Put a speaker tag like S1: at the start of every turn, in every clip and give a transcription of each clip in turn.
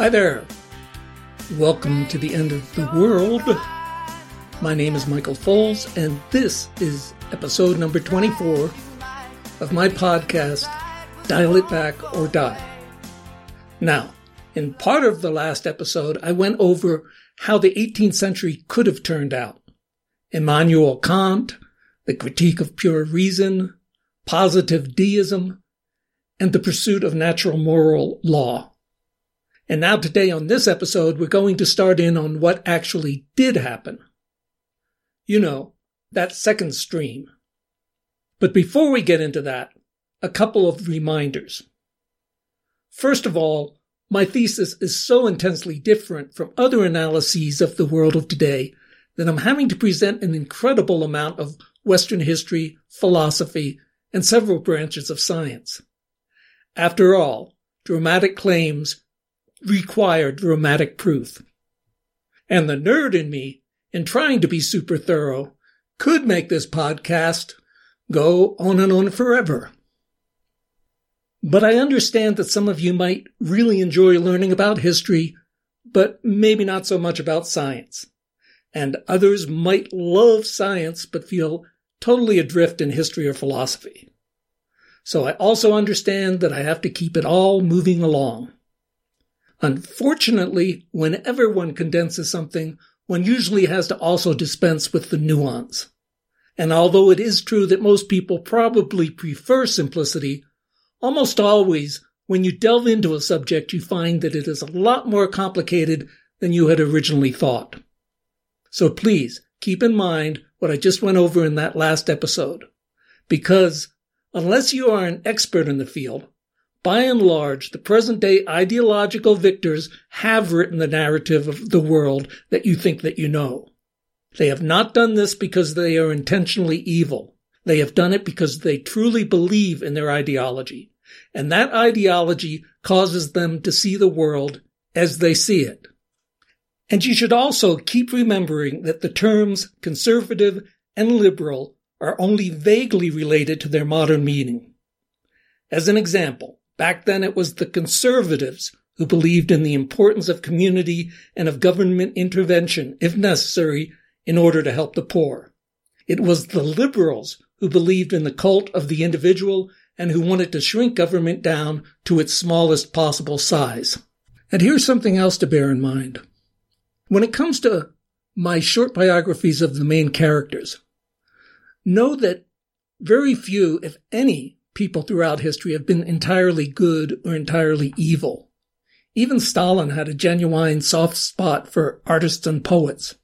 S1: Hi there. Welcome to the end of the world. My name is Michael Foles, and this is episode number 24 of my podcast, Dial It Back or Die. Now, in part of the last episode, I went over how the 18th century could have turned out. Immanuel Kant, the critique of pure reason, positive deism, and the pursuit of natural moral law. And now today on this episode, we're going to start in on what actually did happen. You know, that second stream. But before we get into that, a couple of reminders. First of all, my thesis is so intensely different from other analyses of the world of today that I'm having to present an incredible amount of Western history, philosophy, and several branches of science. After all, dramatic claims require dramatic proof. And the nerd in me, in trying to be super thorough, could make this podcast go on and on forever. But I understand that some of you might really enjoy learning about history, but maybe not so much about science. And others might love science, but feel totally adrift in history or philosophy. So I also understand that I have to keep it all moving along. Unfortunately, whenever one condenses something, one usually has to also dispense with the nuance. And although it is true that most people probably prefer simplicity, almost always when you delve into a subject, you find that it is a lot more complicated than you had originally thought. So please keep in mind what I just went over in that last episode. Because unless you are an expert in the field, by and large, the present day ideological victors have written the narrative of the world that you think that you know. They have not done this because they are intentionally evil. They have done it because they truly believe in their ideology. And that ideology causes them to see the world as they see it. And you should also keep remembering that the terms conservative and liberal are only vaguely related to their modern meaning. As an example, Back then it was the conservatives who believed in the importance of community and of government intervention, if necessary, in order to help the poor. It was the liberals who believed in the cult of the individual and who wanted to shrink government down to its smallest possible size. And here's something else to bear in mind. When it comes to my short biographies of the main characters, know that very few, if any, people throughout history have been entirely good or entirely evil. Even Stalin had a genuine soft spot for artists and poets.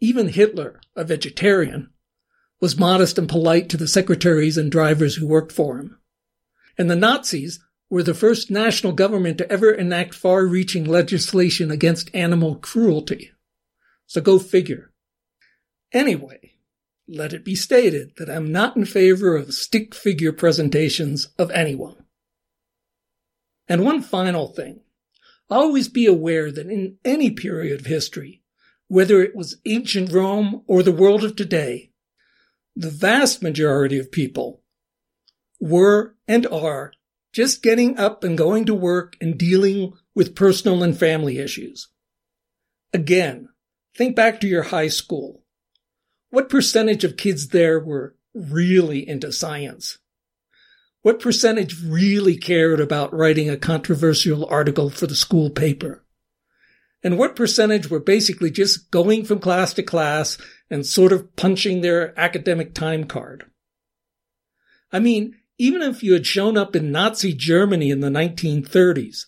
S1: Even Hitler, a vegetarian, was modest and polite to the secretaries and drivers who worked for him. And the Nazis were the first national government to ever enact far-reaching legislation against animal cruelty. So go figure. Anyway, let it be stated that I'm not in favor of stick figure presentations of anyone. And one final thing. Always be aware that in any period of history, whether it was ancient Rome or the world of today, the vast majority of people were and are just getting up and going to work and dealing with personal and family issues. Again, think back to your high school what percentage of kids there were really into science? What percentage really cared about writing a controversial article for the school paper? And what percentage were basically just going from class to class and sort of punching their academic time card? I mean, even if you had shown up in Nazi Germany in the 1930s,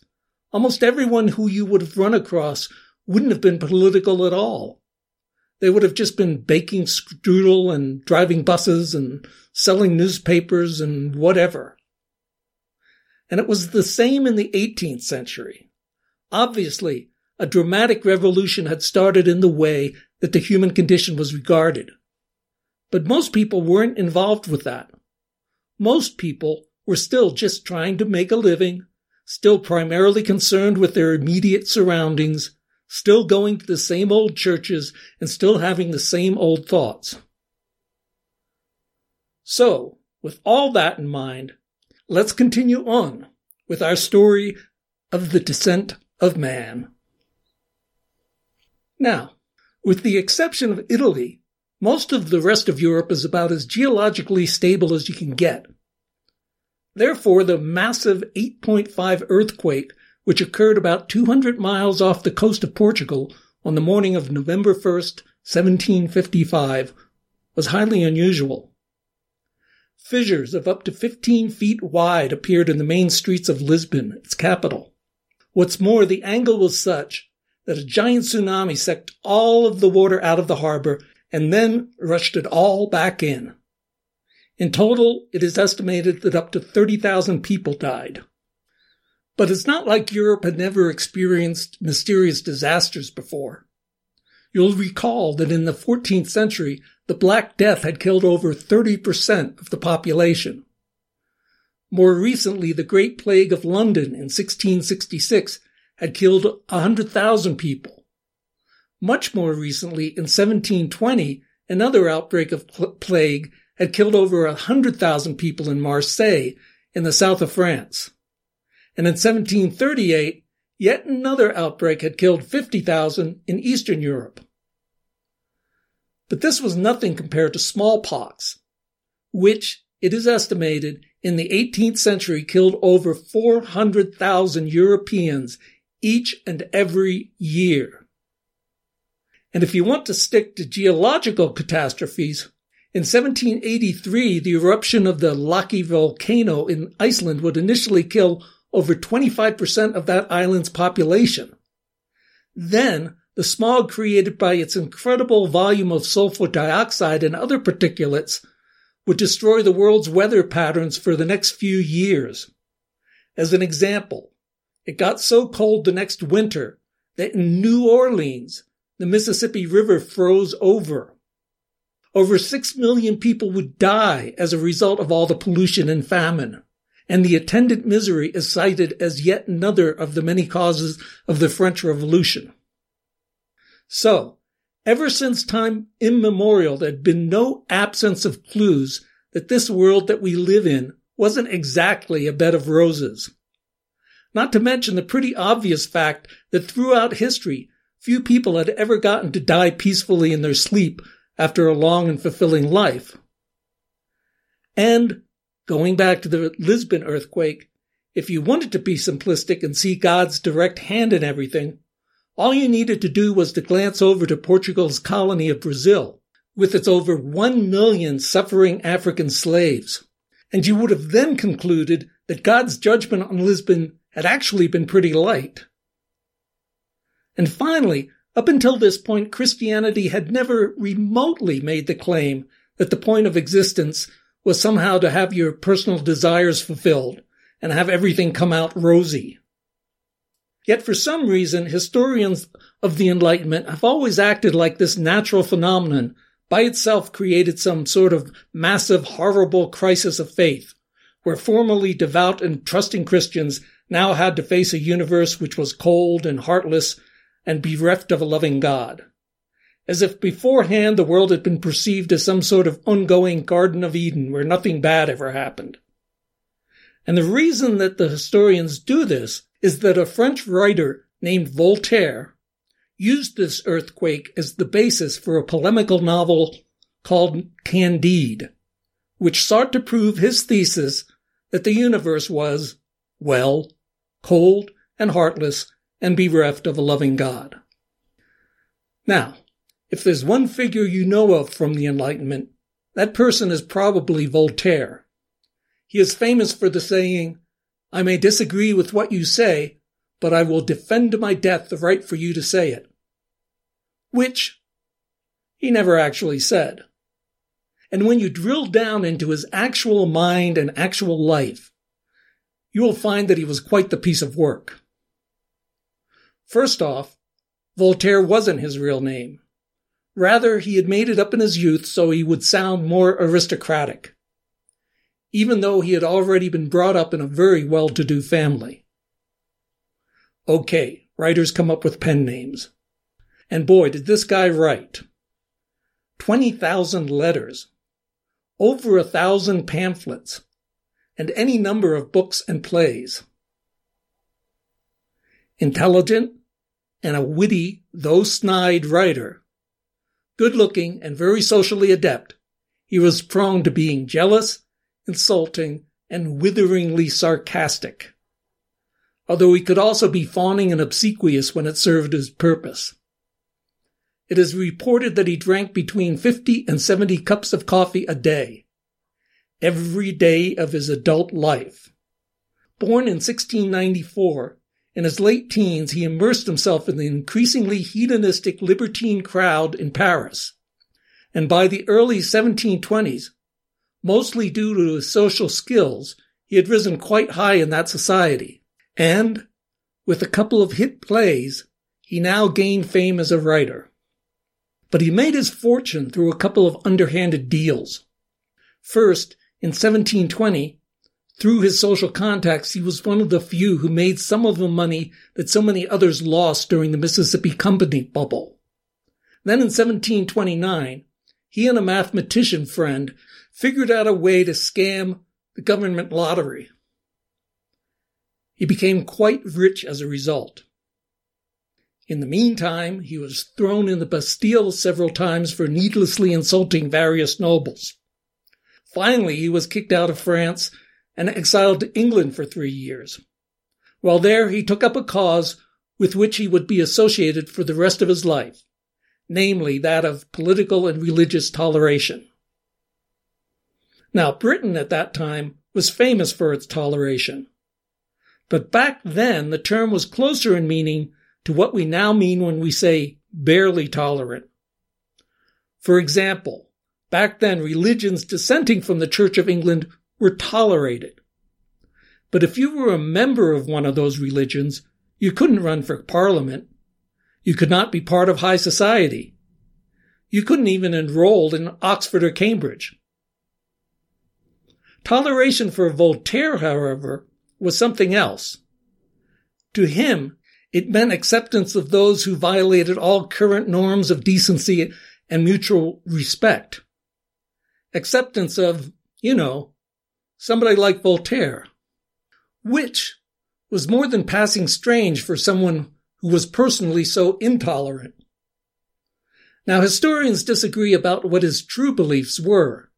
S1: almost everyone who you would have run across wouldn't have been political at all. They would have just been baking strudel and driving buses and selling newspapers and whatever. And it was the same in the 18th century. Obviously, a dramatic revolution had started in the way that the human condition was regarded. But most people weren't involved with that. Most people were still just trying to make a living, still primarily concerned with their immediate surroundings, still going to the same old churches and still having the same old thoughts. So, with all that in mind, let's continue on with our story of the descent of man. Now, with the exception of Italy, most of the rest of Europe is about as geologically stable as you can get. Therefore, the massive 8.5 earthquake, which occurred about 200 miles off the coast of Portugal on the morning of November 1st, 1755, was highly unusual. Fissures of up to 15 feet wide appeared in the main streets of Lisbon, its capital. What's more, the angle was such that a giant tsunami sucked all of the water out of the harbor and then rushed it all back in. In total, it is estimated that up to 30,000 people died. But it's not like Europe had never experienced mysterious disasters before. You'll recall that in the 14th century, the Black Death had killed over 30% of the population. More recently, the Great Plague of London in 1666 had killed 100,000 people. Much more recently, in 1720, another outbreak of pl- plague had killed over 100,000 people in Marseille in the south of France. And in 1738, yet another outbreak had killed 50,000 in Eastern Europe. But this was nothing compared to smallpox, which, it is estimated, in the 18th century killed over 400,000 Europeans each and every year. And if you want to stick to geological catastrophes, in 1783, the eruption of the Laki volcano in Iceland would initially kill over 25% of that island's population. Then, the smog created by its incredible volume of sulfur dioxide and other particulates would destroy the world's weather patterns for the next few years. As an example, it got so cold the next winter that in New Orleans, the Mississippi River froze over. Over six million people would die as a result of all the pollution and famine. And the attendant misery is cited as yet another of the many causes of the French Revolution. So, ever since time immemorial, there had been no absence of clues that this world that we live in wasn't exactly a bed of roses. Not to mention the pretty obvious fact that throughout history, few people had ever gotten to die peacefully in their sleep after a long and fulfilling life. And going back to the Lisbon earthquake, if you wanted to be simplistic and see God's direct hand in everything, all you needed to do was to glance over to Portugal's colony of Brazil, with its over one million suffering African slaves. And you would have then concluded that God's judgment on Lisbon had actually been pretty light. And finally, up until this point, Christianity had never remotely made the claim that the point of existence was somehow to have your personal desires fulfilled and have everything come out rosy. Yet for some reason, historians of the Enlightenment have always acted like this natural phenomenon by itself created some sort of massive, horrible crisis of faith, where formerly devout and trusting Christians now had to face a universe which was cold and heartless and bereft of a loving God. As if beforehand the world had been perceived as some sort of ongoing Garden of Eden where nothing bad ever happened. And the reason that the historians do this is that a French writer named Voltaire used this earthquake as the basis for a polemical novel called Candide, which sought to prove his thesis that the universe was, well, cold and heartless, and bereft of a loving God. Now, if there's one figure you know of from the Enlightenment, that person is probably Voltaire. He is famous for the saying, I may disagree with what you say, but I will defend to my death the right for you to say it. Which he never actually said. And when you drill down into his actual mind and actual life, you will find that he was quite the piece of work. First off, Voltaire wasn't his real name. Rather, he had made it up in his youth so he would sound more aristocratic, even though he had already been brought up in a very well-to-do family. Okay, writers come up with pen names. And boy, did this guy write. 20,000 letters, over a thousand pamphlets, and any number of books and plays. intelligent, and a witty, though snide writer. Good looking and very socially adept, he was prone to being jealous, insulting, and witheringly sarcastic. Although he could also be fawning and obsequious when it served his purpose. It is reported that he drank between 50 and 70 cups of coffee a day, every day of his adult life. Born in 1694, in his late teens, he immersed himself in the increasingly hedonistic libertine crowd in Paris. And by the early 1720s, mostly due to his social skills, he had risen quite high in that society. And, with a couple of hit plays, he now gained fame as a writer. But he made his fortune through a couple of underhanded deals. First, in 1720, through his social contacts, he was one of the few who made some of the money that so many others lost during the Mississippi Company bubble. Then in 1729, he and a mathematician friend figured out a way to scam the government lottery. He became quite rich as a result. In the meantime, he was thrown in the Bastille several times for needlessly insulting various nobles. Finally, he was kicked out of France and exiled to England for three years. While there, he took up a cause with which he would be associated for the rest of his life, namely that of political and religious toleration. Now, Britain at that time was famous for its toleration. But back then, the term was closer in meaning to what we now mean when we say barely tolerant. For example, back then, religions dissenting from the Church of England were tolerated. But if you were a member of one of those religions, you couldn't run for parliament. You could not be part of high society. You couldn't even enroll in Oxford or Cambridge. Toleration for Voltaire, however, was something else. To him, it meant acceptance of those who violated all current norms of decency and mutual respect. Acceptance of, you know, somebody like Voltaire, which was more than passing strange for someone who was personally so intolerant. Now, historians disagree about what his true beliefs were,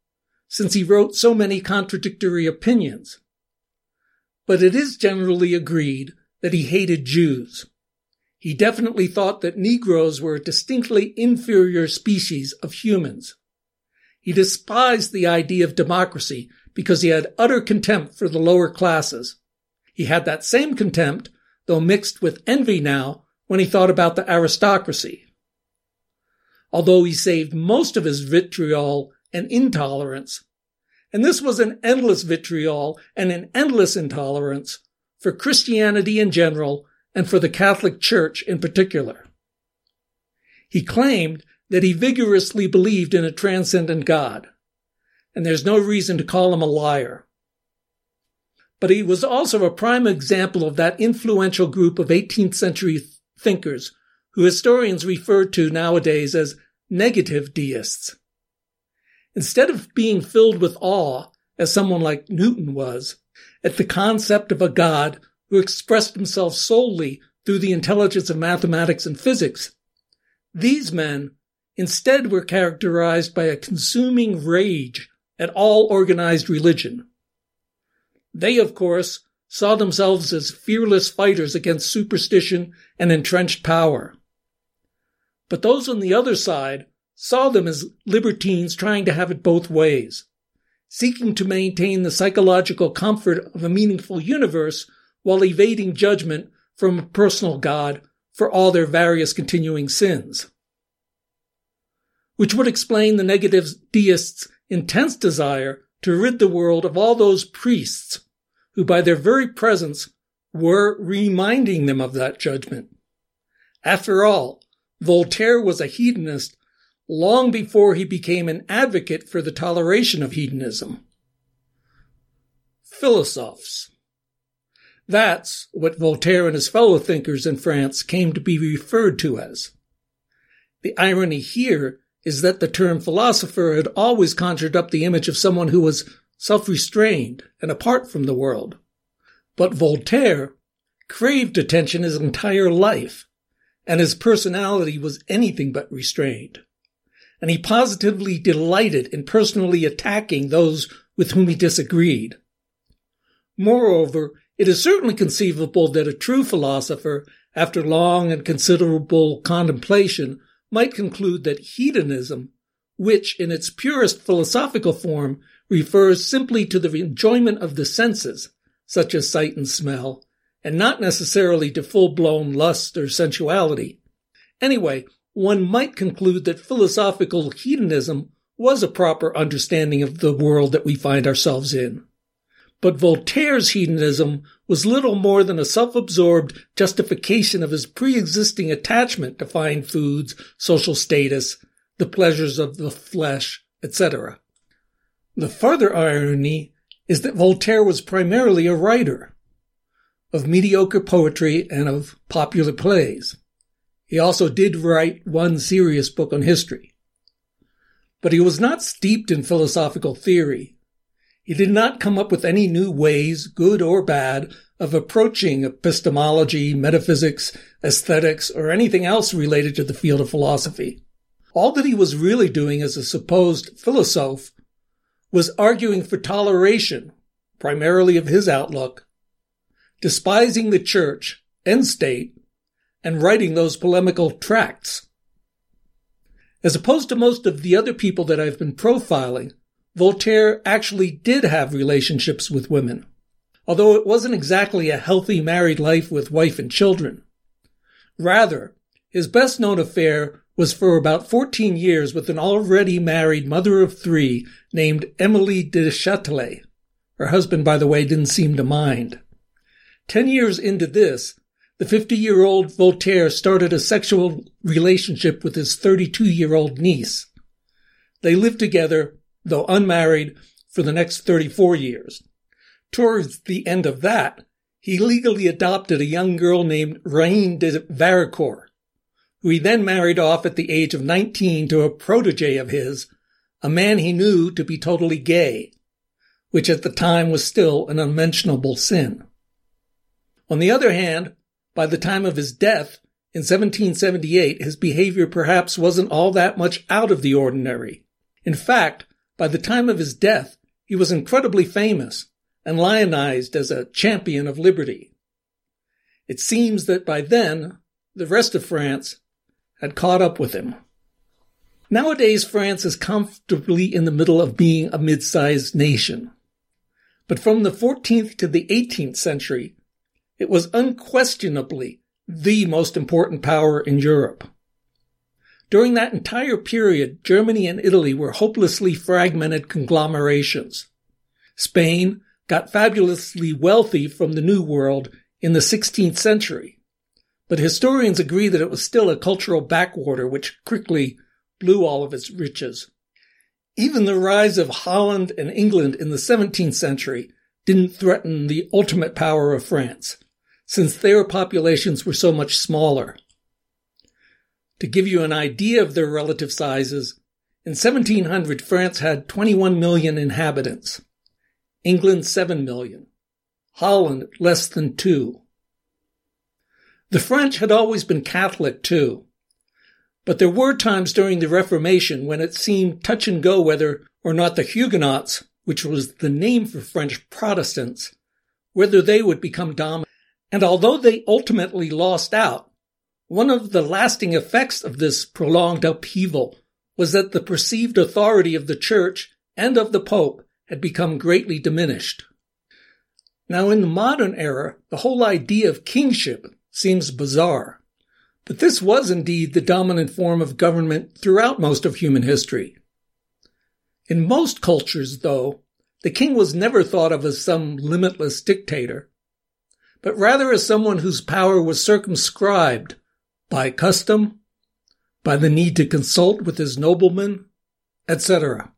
S1: since he wrote so many contradictory opinions. But it is generally agreed that he hated Jews. He definitely thought that Negroes were a distinctly inferior species of humans. He despised the idea of democracy because he had utter contempt for the lower classes. He had that same contempt, though mixed with envy now, when he thought about the aristocracy. Although he saved most of his vitriol and intolerance, and this was an endless vitriol and an endless intolerance for Christianity in general and for the Catholic Church in particular. He claimed that he vigorously believed in a transcendent God and there's no reason to call him a liar. But he was also a prime example of that influential group of 18th century thinkers who historians refer to nowadays as negative deists. Instead of being filled with awe, as someone like Newton was, at the concept of a God who expressed himself solely through the intelligence of mathematics and physics, these men instead were characterized by a consuming rage at all organized religion. They, of course, saw themselves as fearless fighters against superstition and entrenched power. But those on the other side saw them as libertines trying to have it both ways, seeking to maintain the psychological comfort of a meaningful universe while evading judgment from a personal God for all their various continuing sins. Which would explain the negative deists' intense desire to rid the world of all those priests who, by their very presence, were reminding them of that judgment. After all, Voltaire was a hedonist long before he became an advocate for the toleration of hedonism. Philosophes. That's what Voltaire and his fellow thinkers in France came to be referred to as. The irony here is that the term philosopher had always conjured up the image of someone who was self-restrained and apart from the world. But Voltaire craved attention his entire life, and his personality was anything but restrained. And he positively delighted in personally attacking those with whom he disagreed. Moreover, it is certainly conceivable that a true philosopher, after long and considerable contemplation, might conclude that hedonism, which in its purest philosophical form refers simply to the enjoyment of the senses, such as sight and smell, and not necessarily to full-blown lust or sensuality. Anyway, one might conclude that philosophical hedonism was a proper understanding of the world that we find ourselves in. But Voltaire's hedonism was little more than a self-absorbed justification of his pre-existing attachment to fine foods, social status, the pleasures of the flesh, etc. The further irony is that Voltaire was primarily a writer of mediocre poetry and of popular plays. He also did write one serious book on history. But he was not steeped in philosophical theory. He did not come up with any new ways, good or bad, of approaching epistemology, metaphysics, aesthetics, or anything else related to the field of philosophy. All that he was really doing as a supposed philosophe was arguing for toleration, primarily of his outlook, despising the church and state, and writing those polemical tracts. As opposed to most of the other people that I've been profiling, Voltaire actually did have relationships with women, although it wasn't exactly a healthy married life with wife and children. Rather, his best known affair was for about 14 years with an already married mother of three named Emily de Châtelet. Her husband, by the way, didn't seem to mind. Ten years into this, the 50 year old Voltaire started a sexual relationship with his 32 year old niece. They lived together, though unmarried, for the next 34 years. Towards the end of that, he legally adopted a young girl named Reine de Varicourt who he then married off at the age of 19 to a protege of his, a man he knew to be totally gay, which at the time was still an unmentionable sin. On the other hand, by the time of his death in 1778, his behavior perhaps wasn't all that much out of the ordinary. In fact, by the time of his death, he was incredibly famous and lionized as a champion of liberty. It seems that by then, the rest of France had caught up with him. Nowadays, France is comfortably in the middle of being a mid-sized nation. But from the 14th to the 18th century, it was unquestionably the most important power in Europe. During that entire period, Germany and Italy were hopelessly fragmented conglomerations. Spain got fabulously wealthy from the New World in the 16th century but historians agree that it was still a cultural backwater which quickly blew all of its riches. Even the rise of Holland and England in the 17th century didn't threaten the ultimate power of France, since their populations were so much smaller. To give you an idea of their relative sizes, in 1700 France had 21 million inhabitants, England 7 million, Holland less than 2, the French had always been Catholic too. But there were times during the Reformation when it seemed touch and go whether or not the Huguenots, which was the name for French Protestants, whether they would become dominant. And although they ultimately lost out, one of the lasting effects of this prolonged upheaval was that the perceived authority of the church and of the Pope had become greatly diminished. Now, in the modern era, the whole idea of kingship seems bizarre. But this was indeed the dominant form of government throughout most of human history. In most cultures, though, the king was never thought of as some limitless dictator, but rather as someone whose power was circumscribed by custom, by the need to consult with his noblemen, etc.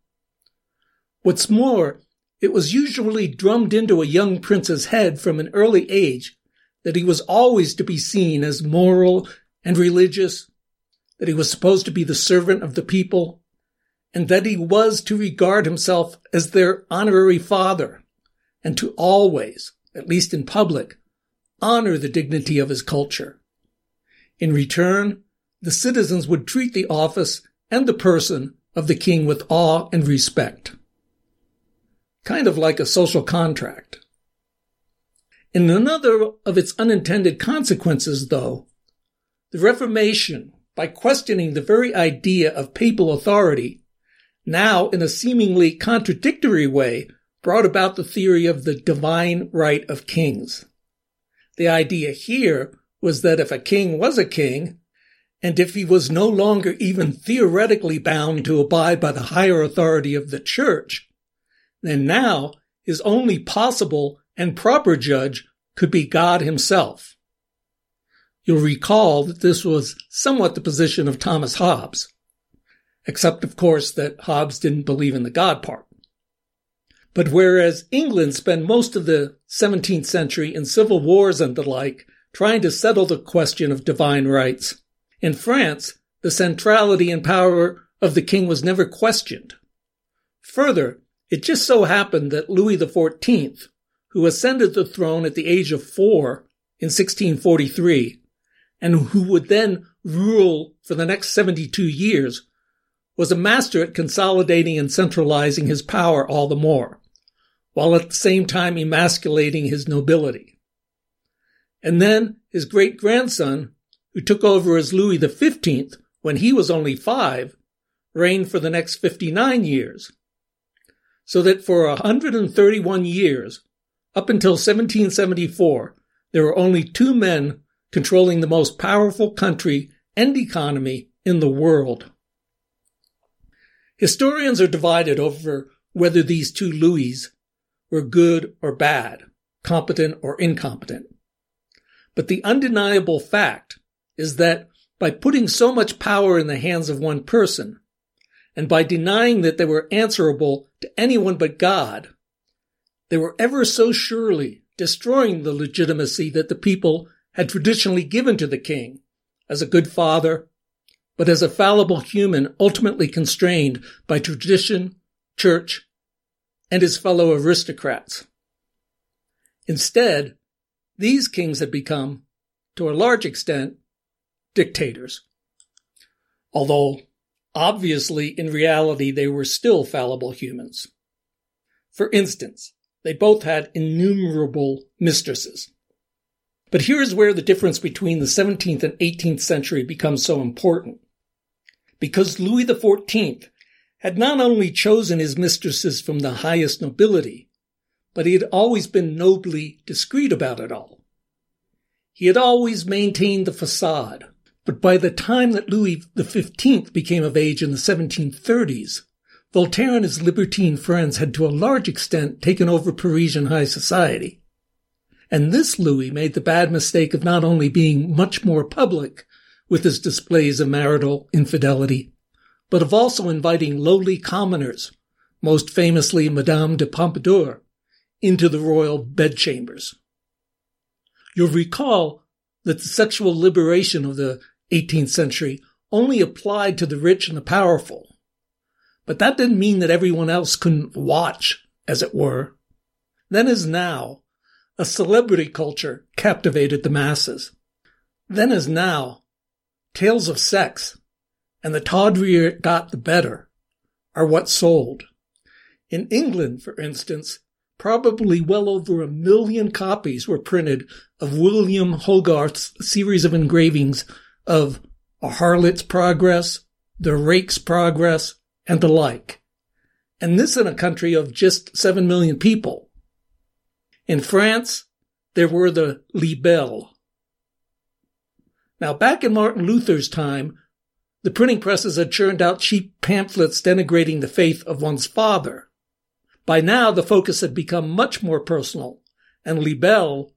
S1: What's more, it was usually drummed into a young prince's head from an early age that he was always to be seen as moral and religious, that he was supposed to be the servant of the people, and that he was to regard himself as their honorary father, and to always, at least in public, honor the dignity of his culture. In return, the citizens would treat the office and the person of the king with awe and respect. Kind of like a social contract. In another of its unintended consequences, though, the Reformation, by questioning the very idea of papal authority, now in a seemingly contradictory way brought about the theory of the divine right of kings. The idea here was that if a king was a king, and if he was no longer even theoretically bound to abide by the higher authority of the church, then now his only possible and proper judge could be God himself. You'll recall that this was somewhat the position of Thomas Hobbes, except of course that Hobbes didn't believe in the God part. But whereas England spent most of the 17th century in civil wars and the like trying to settle the question of divine rights, in France, the centrality and power of the king was never questioned. Further, it just so happened that Louis XIV, who ascended the throne at the age of four in 1643, and who would then rule for the next 72 years, was a master at consolidating and centralizing his power all the more, while at the same time emasculating his nobility. And then his great grandson, who took over as Louis XV when he was only five, reigned for the next 59 years. So that for 131 years, up until 1774, there were only two men controlling the most powerful country and economy in the world. Historians are divided over whether these two Louis were good or bad, competent or incompetent. But the undeniable fact is that by putting so much power in the hands of one person, and by denying that they were answerable to anyone but God, they were ever so surely destroying the legitimacy that the people had traditionally given to the king as a good father, but as a fallible human ultimately constrained by tradition, church, and his fellow aristocrats. Instead, these kings had become, to a large extent, dictators. Although, obviously, in reality, they were still fallible humans. For instance, they both had innumerable mistresses. But here's where the difference between the 17th and 18th century becomes so important. Because Louis XIV had not only chosen his mistresses from the highest nobility, but he had always been nobly discreet about it all. He had always maintained the facade, but by the time that Louis XV became of age in the 1730s, Voltaire and his libertine friends had to a large extent taken over Parisian high society. And this Louis made the bad mistake of not only being much more public with his displays of marital infidelity, but of also inviting lowly commoners, most famously Madame de Pompadour, into the royal bedchambers. You'll recall that the sexual liberation of the 18th century only applied to the rich and the powerful. But that didn't mean that everyone else couldn't watch, as it were. Then as now, a celebrity culture captivated the masses. Then as now, tales of sex and the tawdrier it got the better are what sold. In England, for instance, probably well over a million copies were printed of William Hogarth's series of engravings of A Harlot's Progress, The Rake's Progress, and the like. And this in a country of just 7 million people. In France, there were the libelles. Now, back in Martin Luther's time, the printing presses had churned out cheap pamphlets denigrating the faith of one's father. By now, the focus had become much more personal, and libelle,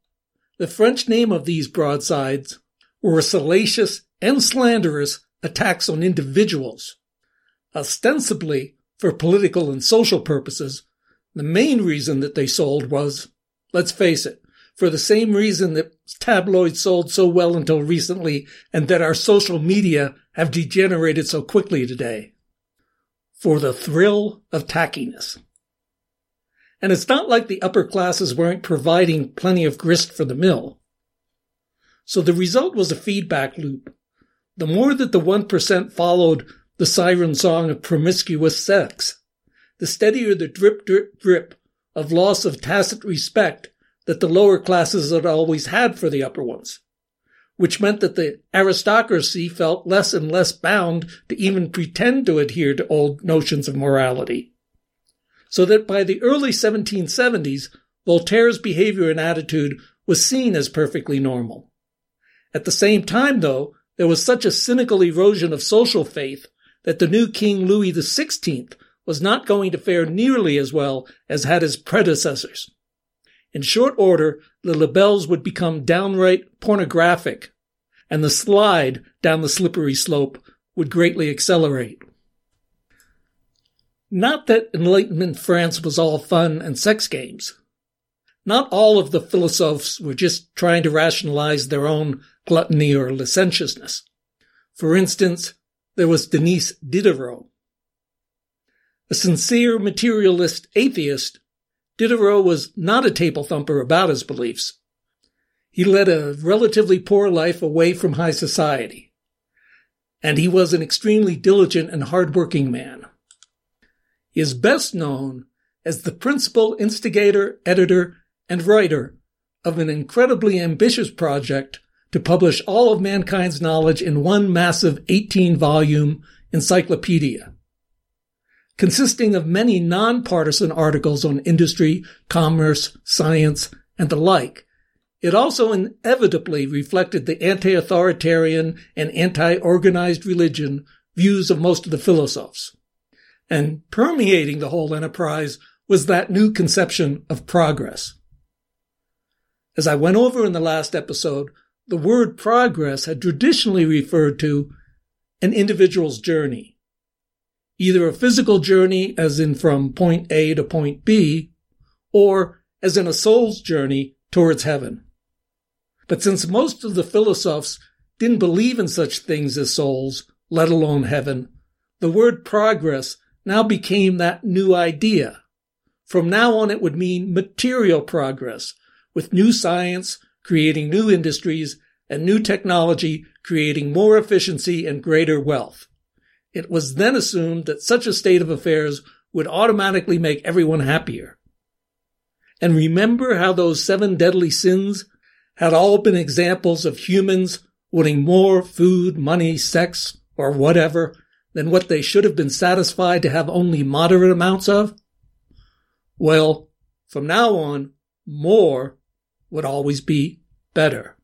S1: the French name of these broadsides, were salacious and slanderous attacks on individuals. Ostensibly for political and social purposes, the main reason that they sold was, let's face it, for the same reason that tabloids sold so well until recently and that our social media have degenerated so quickly today. For the thrill of tackiness. And it's not like the upper classes weren't providing plenty of grist for the mill. So the result was a feedback loop. The more that the 1% followed the siren song of promiscuous sex, the steadier the drip, drip, drip of loss of tacit respect that the lower classes had always had for the upper ones, which meant that the aristocracy felt less and less bound to even pretend to adhere to old notions of morality. So that by the early 1770s, Voltaire's behavior and attitude was seen as perfectly normal. At the same time, though, there was such a cynical erosion of social faith that the new King Louis XVI was not going to fare nearly as well as had his predecessors. In short order, the libelles would become downright pornographic, and the slide down the slippery slope would greatly accelerate. Not that Enlightenment France was all fun and sex games. Not all of the philosophes were just trying to rationalize their own gluttony or licentiousness. For instance, there was Denis Diderot. A sincere materialist atheist, Diderot was not a table thumper about his beliefs. He led a relatively poor life away from high society. And he was an extremely diligent and hardworking man. He is best known as the principal instigator, editor, and writer of an incredibly ambitious project to publish all of mankind's knowledge in one massive 18 volume encyclopedia. Consisting of many nonpartisan articles on industry, commerce, science, and the like, it also inevitably reflected the anti-authoritarian and anti-organized religion views of most of the philosophers. And permeating the whole enterprise was that new conception of progress. As I went over in the last episode, the word progress had traditionally referred to an individual's journey. Either a physical journey, as in from point A to point B, or as in a soul's journey towards heaven. But since most of the philosophers didn't believe in such things as souls, let alone heaven, the word progress now became that new idea. From now on, it would mean material progress, with new science creating new industries and new technology creating more efficiency and greater wealth. It was then assumed that such a state of affairs would automatically make everyone happier. And remember how those seven deadly sins had all been examples of humans wanting more food, money, sex, or whatever than what they should have been satisfied to have only moderate amounts of? Well, from now on, more would always be better.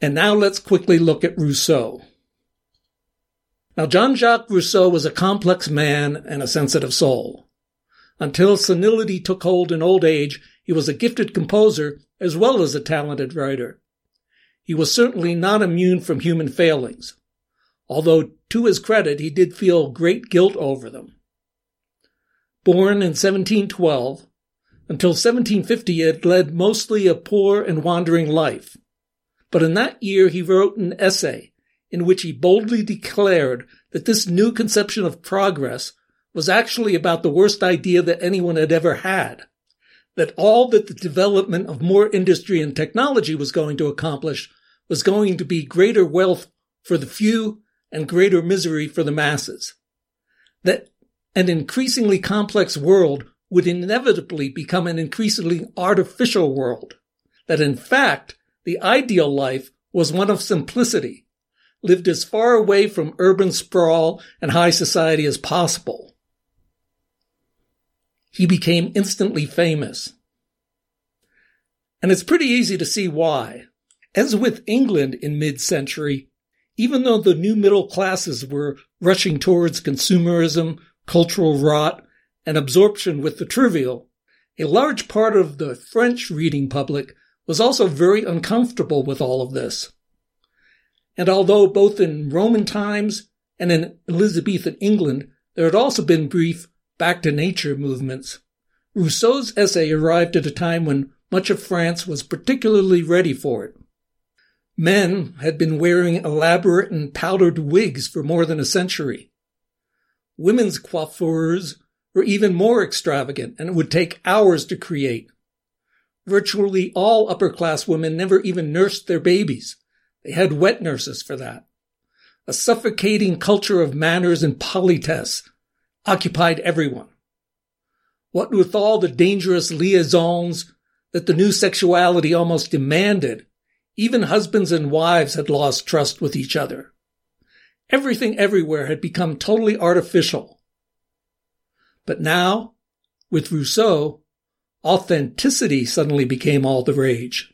S1: And now let's quickly look at Rousseau. Now, Jean-Jacques Rousseau was a complex man and a sensitive soul. Until senility took hold in old age, he was a gifted composer as well as a talented writer. He was certainly not immune from human failings, although to his credit, he did feel great guilt over them. Born in 1712, until 1750, he had led mostly a poor and wandering life. But in that year, he wrote an essay in which he boldly declared that this new conception of progress was actually about the worst idea that anyone had ever had. That all that the development of more industry and technology was going to accomplish was going to be greater wealth for the few and greater misery for the masses. That an increasingly complex world would inevitably become an increasingly artificial world. That in fact, the ideal life was one of simplicity, lived as far away from urban sprawl and high society as possible. He became instantly famous. And it's pretty easy to see why. As with England in mid-century, even though the new middle classes were rushing towards consumerism, cultural rot, and absorption with the trivial, a large part of the French reading public was also very uncomfortable with all of this. And although both in Roman times and in Elizabethan England, there had also been brief back to nature movements, Rousseau's essay arrived at a time when much of France was particularly ready for it. Men had been wearing elaborate and powdered wigs for more than a century. Women's coiffures were even more extravagant and it would take hours to create. Virtually all upper class women never even nursed their babies. They had wet nurses for that. A suffocating culture of manners and politesse occupied everyone. What with all the dangerous liaisons that the new sexuality almost demanded, even husbands and wives had lost trust with each other. Everything everywhere had become totally artificial. But now, with Rousseau, authenticity suddenly became all the rage.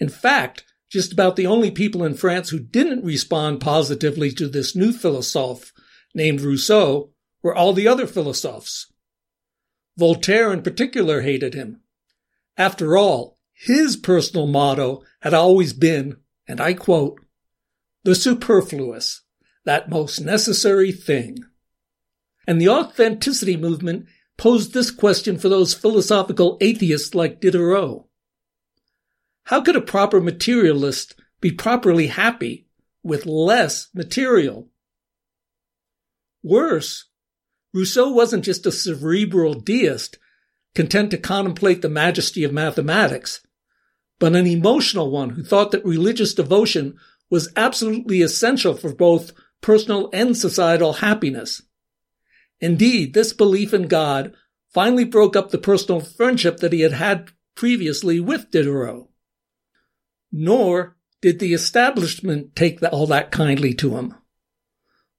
S1: In fact, just about the only people in France who didn't respond positively to this new philosophe named Rousseau were all the other philosophes. Voltaire in particular hated him. After all, his personal motto had always been, and I quote, the superfluous, that most necessary thing. And the authenticity movement posed this question for those philosophical atheists like Diderot. How could a proper materialist be properly happy with less material? Worse, Rousseau wasn't just a cerebral deist content to contemplate the majesty of mathematics, but an emotional one who thought that religious devotion was absolutely essential for both personal and societal happiness. Indeed, this belief in God finally broke up the personal friendship that he had had previously with Diderot. Nor did the establishment take all that kindly to him.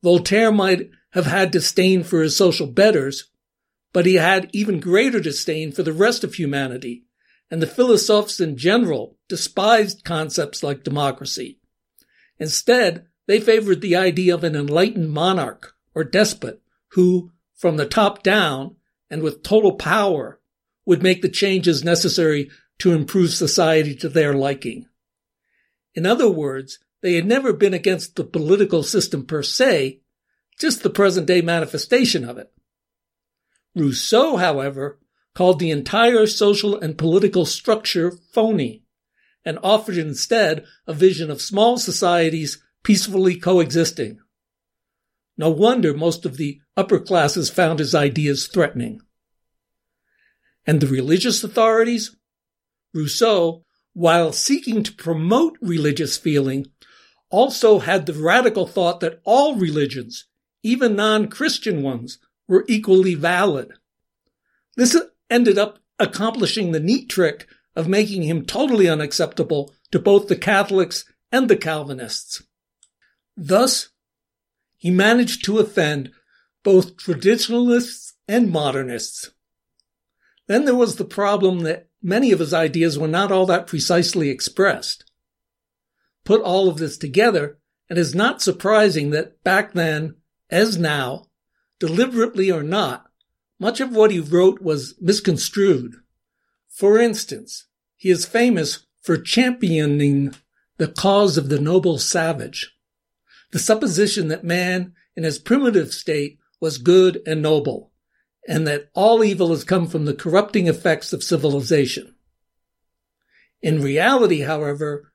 S1: Voltaire might have had disdain for his social betters, but he had even greater disdain for the rest of humanity, and the philosophes in general despised concepts like democracy. Instead, they favored the idea of an enlightened monarch or despot who, from the top down and with total power, would make the changes necessary to improve society to their liking. In other words, they had never been against the political system per se, just the present day manifestation of it. Rousseau, however, called the entire social and political structure phony and offered instead a vision of small societies peacefully coexisting. No wonder most of the upper classes found his ideas threatening. And the religious authorities? Rousseau, while seeking to promote religious feeling, also had the radical thought that all religions, even non-Christian ones, were equally valid. This ended up accomplishing the neat trick of making him totally unacceptable to both the Catholics and the Calvinists. Thus, he managed to offend both traditionalists and modernists. Then there was the problem that many of his ideas were not all that precisely expressed. Put all of this together, it is not surprising that back then, as now, deliberately or not, much of what he wrote was misconstrued. For instance, he is famous for championing the cause of the noble savage, the supposition that man in his primitive state was good and noble, and that all evil has come from the corrupting effects of civilization. In reality, however,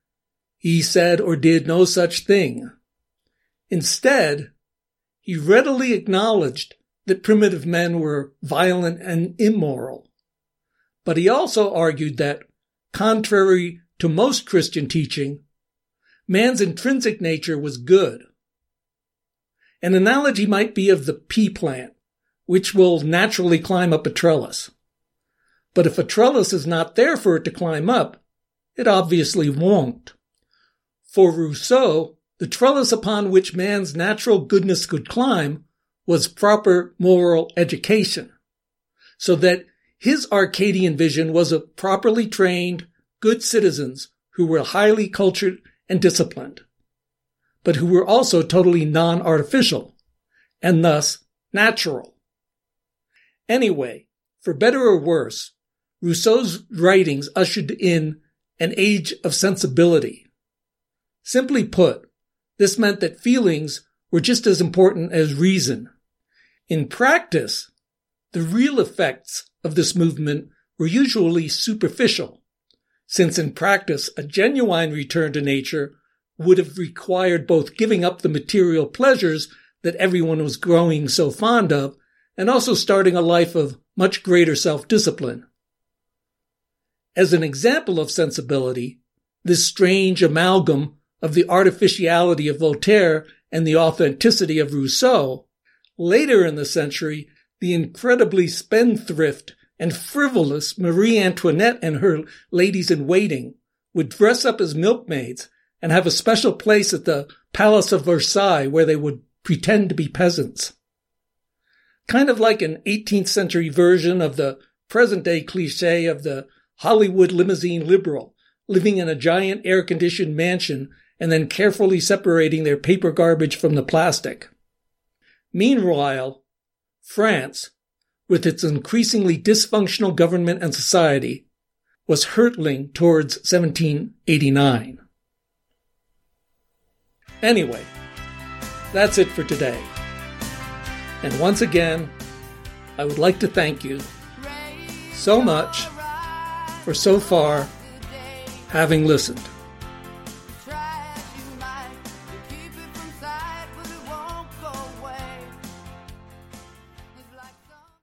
S1: he said or did no such thing. Instead, he readily acknowledged that primitive men were violent and immoral. But he also argued that, contrary to most Christian teaching, man's intrinsic nature was good. An analogy might be of the pea plant, which will naturally climb up a trellis. But if a trellis is not there for it to climb up, it obviously won't. For Rousseau, the trellis upon which man's natural goodness could climb was proper moral education. So that his Arcadian vision was of properly trained, good citizens who were highly cultured and disciplined, but who were also totally non-artificial and thus natural. Anyway, for better or worse, Rousseau's writings ushered in an age of sensibility. Simply put, this meant that feelings were just as important as reason in practice, the real effects of this movement were usually superficial, since in practice a genuine return to nature would have required both giving up the material pleasures that everyone was growing so fond of and also starting a life of much greater self-discipline. As an example of sensibility, this strange amalgam of the artificiality of Voltaire and the authenticity of Rousseau, later in the century, the incredibly spendthrift and frivolous Marie Antoinette and her ladies in waiting would dress up as milkmaids and have a special place at the Palace of Versailles where they would pretend to be peasants. Kind of like an 18th century version of the present day cliche of the Hollywood limousine liberal living in a giant air conditioned mansion and then carefully separating their paper garbage from the plastic. Meanwhile, France, with its increasingly dysfunctional government and society, was hurtling towards 1789. Anyway, that's it for today. And once again, I would like to thank you so much for so far having listened.